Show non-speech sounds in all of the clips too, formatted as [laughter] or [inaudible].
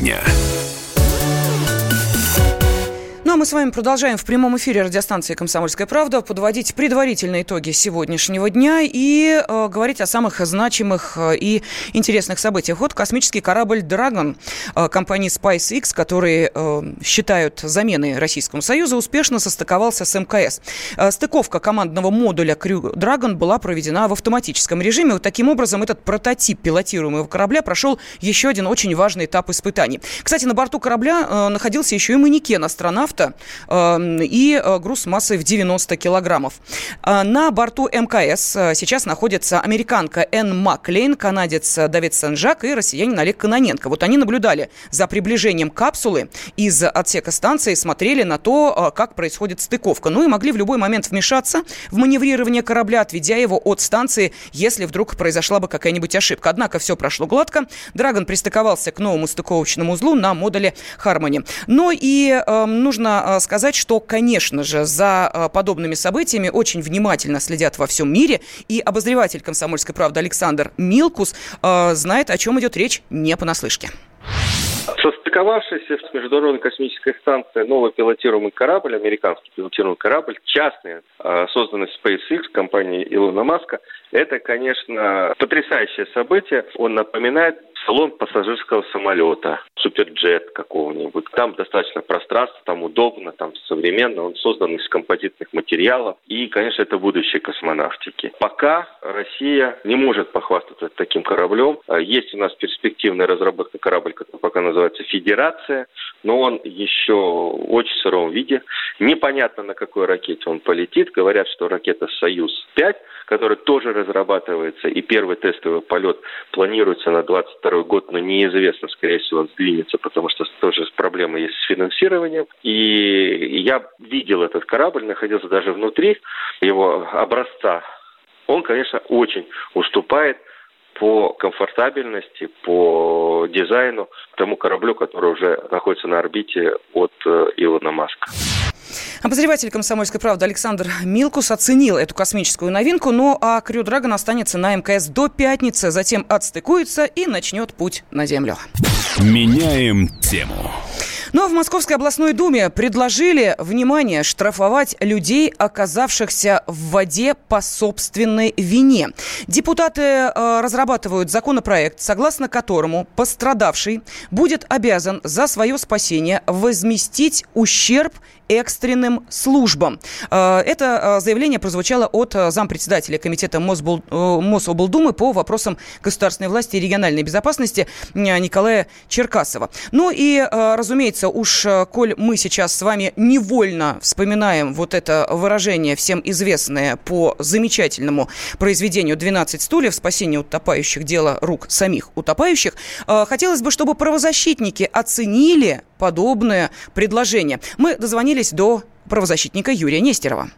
дня. Мы с вами продолжаем в прямом эфире радиостанции «Комсомольская правда» подводить предварительные итоги сегодняшнего дня и э, говорить о самых значимых э, и интересных событиях. Вот космический корабль «Драгон» э, компании SpaceX, который э, считают заменой Российскому Союзу, успешно состыковался с МКС. Э, стыковка командного модуля «Крю Драгон» была проведена в автоматическом режиме. Вот таким образом этот прототип пилотируемого корабля прошел еще один очень важный этап испытаний. Кстати, на борту корабля э, находился еще и манекен астронавта, эм, и э, груз массой в 90 килограммов. Э, на борту МКС э, сейчас находится американка Энн Маклейн, канадец Давид Санжак и россиянин Олег Кононенко. Вот они наблюдали за приближением капсулы из отсека станции, смотрели на то, как происходит стыковка. Ну и могли в любой момент вмешаться в маневрирование корабля, отведя его от станции, если вдруг произошла бы какая-нибудь ошибка. Однако все прошло гладко. Драгон пристыковался к новому стыковочному узлу на модуле Harmony. Но и э, нужно а, сказать, что, конечно же, за а, подобными событиями очень внимательно следят во всем мире. И обозреватель «Комсомольской правды» Александр Милкус а, знает, о чем идет речь не понаслышке. Состыковавшийся с Международной космической станцией новый пилотируемый корабль, американский пилотируемый корабль, частный, созданный SpaceX, компанией Илона Маска, это, конечно, потрясающее событие. Он напоминает салон пассажирского самолета, суперджет какого-нибудь. Там достаточно пространства, там удобно, там современно. Он создан из композитных материалов. И, конечно, это будущее космонавтики. Пока Россия не может похвастаться таким кораблем. А есть у нас перспективная разработка корабль, который пока называется «Федерация», но он еще в очень сыром виде. Непонятно, на какой ракете он полетит. Говорят, что ракета «Союз-5», которая тоже разрабатывается, и первый тестовый полет планируется на 22 год, но неизвестно, скорее всего, он сдвинется, потому что тоже проблемы есть с финансированием. И я видел этот корабль, находился даже внутри его образца. Он, конечно, очень уступает по комфортабельности, по дизайну тому кораблю, который уже находится на орбите от э, Илона Маска. Обозреватель «Комсомольской правды» Александр Милкус оценил эту космическую новинку, ну а Крю Драгон останется на МКС до пятницы, затем отстыкуется и начнет путь на Землю. Меняем тему. Ну а в Московской областной думе предложили, внимание, штрафовать людей, оказавшихся в воде по собственной вине. Депутаты э, разрабатывают законопроект, согласно которому пострадавший будет обязан за свое спасение возместить ущерб экстренным службам. Э, это э, заявление прозвучало от э, зампредседателя Комитета. Мособлдумы по вопросам государственной власти и региональной безопасности Николая Черкасова. Ну и, разумеется, уж коль мы сейчас с вами невольно вспоминаем вот это выражение, всем известное по замечательному произведению «12 стульев. Спасение утопающих. Дело рук самих утопающих», хотелось бы, чтобы правозащитники оценили подобное предложение. Мы дозвонились до правозащитника Юрия Нестерова.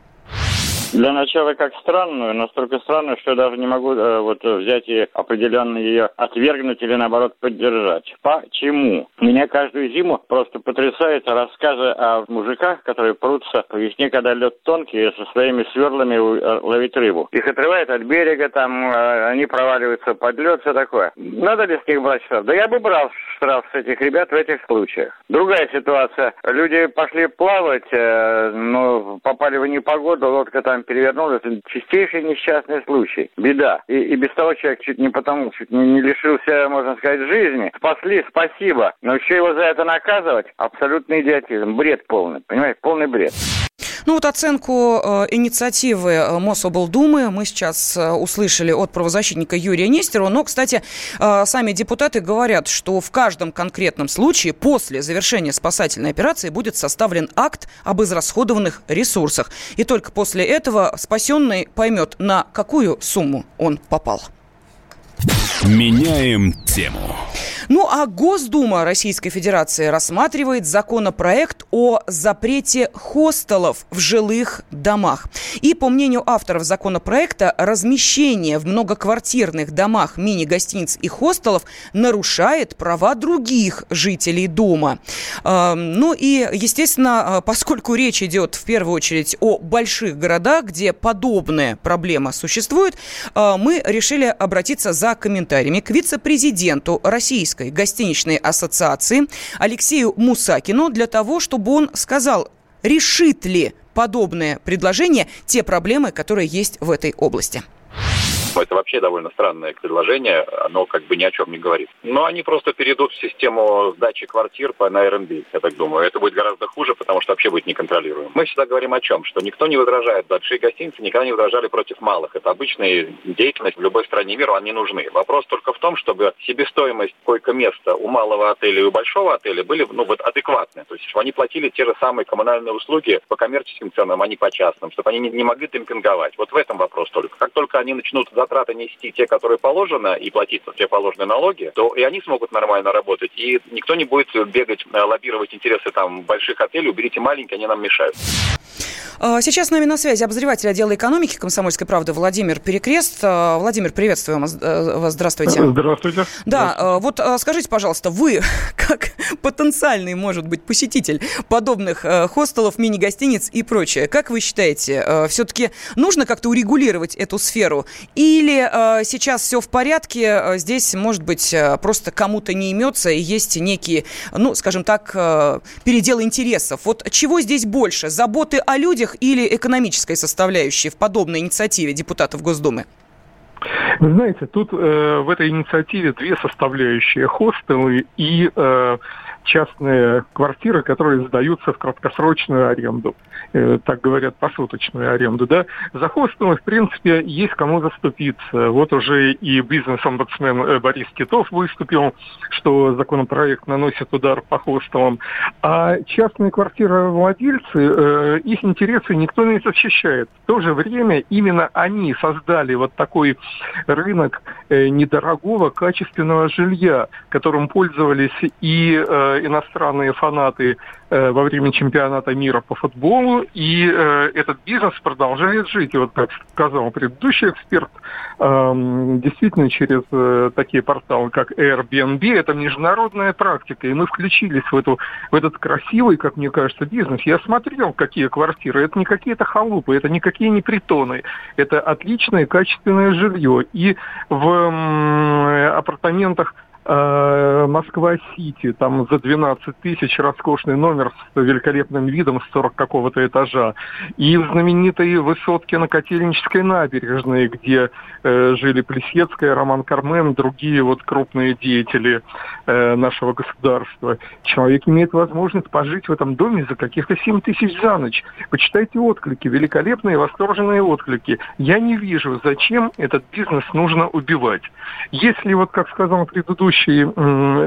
Для начала как странную, настолько странную, что я даже не могу э, вот взять и определенно ее отвергнуть или наоборот поддержать. Почему? Меня каждую зиму просто потрясают рассказы о мужиках, которые прутся по весне, когда лед тонкий, со своими сверлами э, ловить рыбу. Их отрывают от берега, там э, они проваливаются под лед, все такое. Надо ли с них брать штраф? Да я бы брал штраф с этих ребят в этих случаях. Другая ситуация. Люди пошли плавать, э, но попали в непогоду, лодка там там перевернули, это чистейший несчастный случай. Беда. И, и без того человек чуть не потому, чуть не, не лишился, можно сказать, жизни. Спасли, спасибо. Но еще его за это наказывать? Абсолютный идиотизм. Бред полный. Понимаете? Полный бред. Ну вот оценку э, инициативы э, Мособлдумы мы сейчас э, услышали от правозащитника Юрия Нестерова. Но, кстати, сами депутаты говорят, что в каждом конкретном случае после завершения спасательной операции будет составлен акт об израсходованных ресурсах. И только после этого спасенный поймет, на какую сумму он попал. Меняем тему. Ну а Госдума Российской Федерации рассматривает законопроект о запрете хостелов в жилых домах. И по мнению авторов законопроекта, размещение в многоквартирных домах мини-гостиниц и хостелов нарушает права других жителей дома. Ну и, естественно, поскольку речь идет в первую очередь о больших городах, где подобная проблема существует, мы решили обратиться за комментариями к вице-президенту президенту Российской гостиничной ассоциации Алексею Мусакину для того, чтобы он сказал, решит ли подобное предложение те проблемы, которые есть в этой области. Это вообще довольно странное предложение, оно как бы ни о чем не говорит. Но они просто перейдут в систему сдачи квартир по на РНБ, я так думаю. Это будет гораздо хуже, потому что вообще будет неконтролируемо. Мы всегда говорим о чем? Что никто не возражает. Большие гостиницы никогда не возражали против малых. Это обычная деятельность в любой стране мира, они нужны. Вопрос только в том, чтобы себестоимость койко-места у малого отеля и у большого отеля были ну, вот адекватны. То есть, чтобы они платили те же самые коммунальные услуги по коммерческим ценам, а не по частным. Чтобы они не, не могли демпинговать. Вот в этом вопрос только. Как только они начнут затраты нести те, которые положено, и платить те положенные налоги, то и они смогут нормально работать, и никто не будет бегать, э, лоббировать интересы там больших отелей, уберите маленькие, они нам мешают. А, сейчас с нами на связи обозреватель отдела экономики «Комсомольской правды» Владимир Перекрест. А, Владимир, приветствую вас. Э, здравствуйте. Здравствуйте. Да, а, вот скажите, пожалуйста, вы, [laughs] как потенциальный, может быть, посетитель подобных э, хостелов, мини-гостиниц и прочее, как вы считаете, все-таки нужно как-то урегулировать эту сферу? Или сейчас все в порядке, здесь, может быть, просто кому-то не имется и есть некие, ну, скажем так, передел интересов? Вот чего здесь больше? Заботы о людях или экономической составляющей в подобной инициативе депутатов Госдумы? Вы знаете, тут э, в этой инициативе две составляющие: хостелы и э, частные квартиры, которые сдаются в краткосрочную аренду, э, так говорят, посуточную аренду, да, за хостелы, в принципе, есть кому заступиться. Вот уже и бизнес-омбудсмен э, Борис Титов выступил, что законопроект наносит удар по хостелам. А частные квартиры-владельцы, э, их интересы никто не защищает. В то же время именно они создали вот такой рынок недорогого, качественного жилья, которым пользовались и иностранные фанаты э, во время чемпионата мира по футболу, и э, этот бизнес продолжает жить. И вот, как сказал предыдущий эксперт, эм, действительно через э, такие порталы, как Airbnb, это международная практика, и мы включились в, эту, в этот красивый, как мне кажется, бизнес. Я смотрел, какие квартиры. Это не какие-то халупы, это никакие не притоны. Это отличное, качественное жилье. И в апартаментах Э, Москва-Сити, там за 12 тысяч роскошный номер с великолепным видом с 40 какого-то этажа. И в знаменитой высотке на Котельнической набережной, где э, жили Плесецкая, Роман Кармен, другие вот крупные деятели э, нашего государства. Человек имеет возможность пожить в этом доме за каких-то 7 тысяч за ночь. Почитайте отклики, великолепные, восторженные отклики. Я не вижу, зачем этот бизнес нужно убивать. Если вот, как сказал предыдущий предыдущий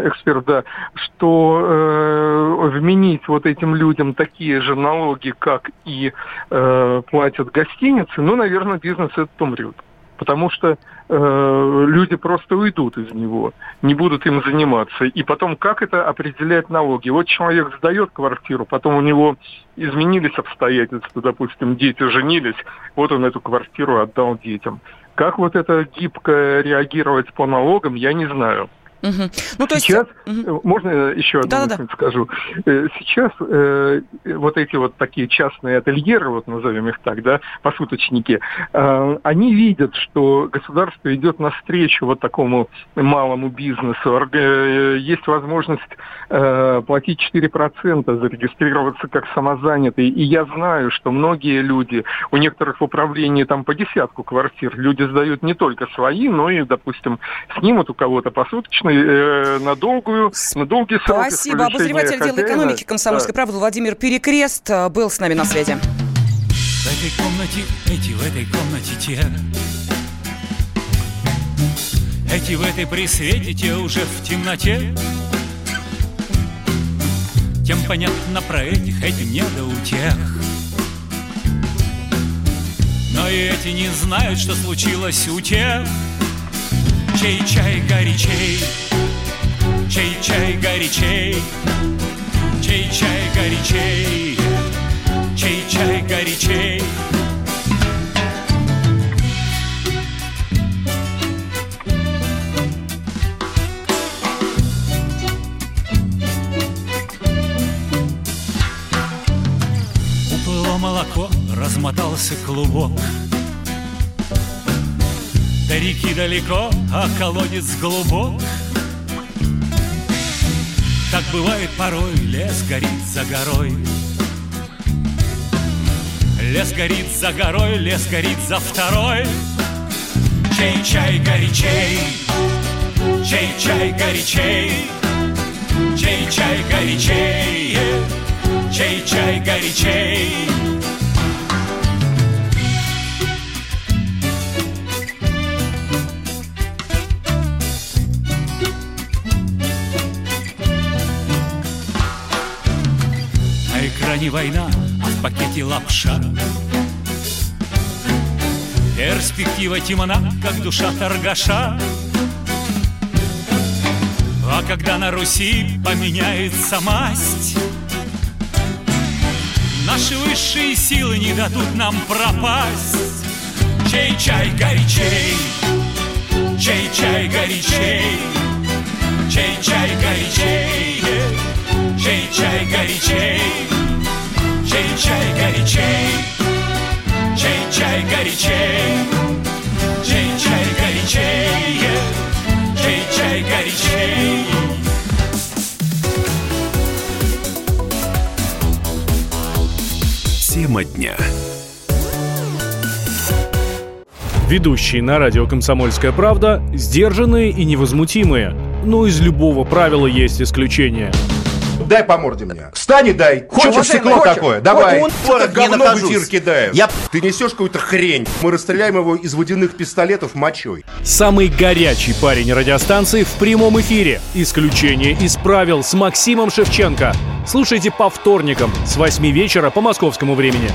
эксперт, да, что э, вменить вот этим людям такие же налоги, как и э, платят гостиницы, ну, наверное, бизнес этот умрет. Потому что э, люди просто уйдут из него, не будут им заниматься. И потом, как это определять налоги? Вот человек сдает квартиру, потом у него изменились обстоятельства, допустим, дети женились, вот он эту квартиру отдал детям. Как вот это гибко реагировать по налогам, я не знаю. Угу. Ну, то Сейчас, есть... угу. можно еще одну да, мысль да. скажу? Э, сейчас э, вот эти вот такие частные ательеры, вот назовем их так, да, посуточники, э, они видят, что государство идет навстречу вот такому малому бизнесу. Э, есть возможность э, платить 4%, зарегистрироваться как самозанятый. И я знаю, что многие люди, у некоторых в управлении там по десятку квартир, люди сдают не только свои, но и, допустим, снимут у кого-то посуточные э, на долгую, на долгий срок. Спасибо. Обозреватель отдела экономики комсомольской да. правды Владимир Перекрест э, был с нами на связи. В этой комнате эти, в этой комнате те. Эти в этой при свете, те уже в темноте. Тем понятно про этих, этим не до утех. Но и эти не знают, что случилось у тех, чей чай горячей, чей чай горячей, чей чай горячей, чей чай горячей. Уплыло молоко, размотался клубок. До реки далеко, а колодец глубок Так бывает порой, лес горит за горой. Лес горит за горой, лес горит за второй. Чей чай горячей, чей чай горячей? Чей чай горячей, чей чай горячей Экране война, а в пакете лапша. Перспектива темна, как душа торгаша. А когда на Руси поменяется масть Наши высшие силы не дадут нам пропасть. Чей чай горячей, чей чай горячей? Чей чай горячей, чей чай горячей? Чей чай горячей, чей чай горячей Чей чай горячей, чей чай горячей Тема дня. Ведущие на радио «Комсомольская правда» сдержанные и невозмутимые. Но из любого правила есть исключение. Дай по морде мне. Встань и дай. Хочешь уважаемый, стекло хочешь? такое? Давай. Вот Не говно в эфир кидают. Я- Ты несешь какую-то хрень. Мы расстреляем его из водяных пистолетов мочой. Самый горячий парень радиостанции в прямом эфире. Исключение из правил с Максимом Шевченко. Слушайте по вторникам с 8 вечера по московскому времени.